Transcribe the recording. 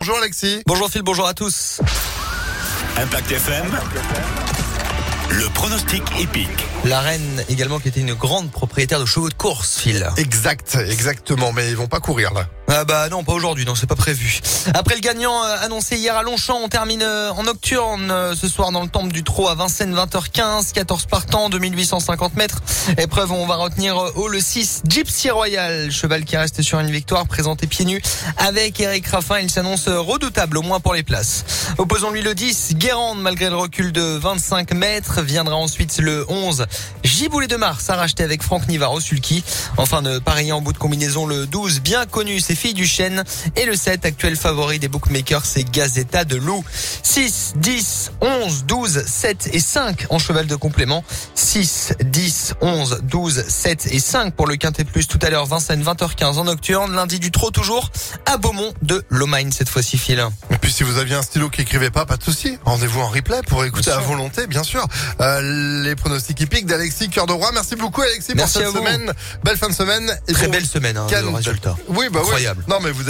Bonjour Alexis. Bonjour Phil, bonjour à tous. Impact FM, le pronostic épique. La reine également qui était une grande propriétaire de chevaux de course, Phil. Exact, exactement, mais ils vont pas courir là. Ah bah non, pas aujourd'hui, non, c'est pas prévu. Après le gagnant euh, annoncé hier à Longchamp, on termine euh, en nocturne euh, ce soir dans le temple du Trot à Vincennes 20h15, 14 partants, 2850 mètres. Épreuve, on va retenir au le 6 Gypsy Royal, cheval qui reste sur une victoire, présenté pieds nus avec Eric Raffin. Il s'annonce redoutable, au moins pour les places. Opposons-lui le 10 Guérande, malgré le recul de 25 mètres. Viendra ensuite le 11 Giboulet de Mars, à racheter avec Franck Nivaro Sulky. Enfin, pareil en bout de combinaison le 12, bien connu, c'est Fille du Chêne. Et le 7, actuel favori des bookmakers, c'est Gazeta de Loup. 6, 10, 11, 12, 7 et 5 en cheval de complément. 6, 10, 11, 12, 7 et 5 pour le Quintet Plus tout à l'heure. Vincennes, 20h15 en nocturne. Lundi du trot toujours à Beaumont de Lomagne cette fois-ci, Phil. Puis si vous aviez un stylo qui écrivait pas, pas de souci. Rendez-vous en replay pour écouter Bien à sûr. volonté, bien sûr. Euh, les pronostics épiques d'Alexis Cœur de Roi. Merci beaucoup Alexis Merci pour cette semaine. Belle fin de semaine. Et Très bon belle semaine, hein, le résultat. Oui, bah oui. Incroyable. Non mais vous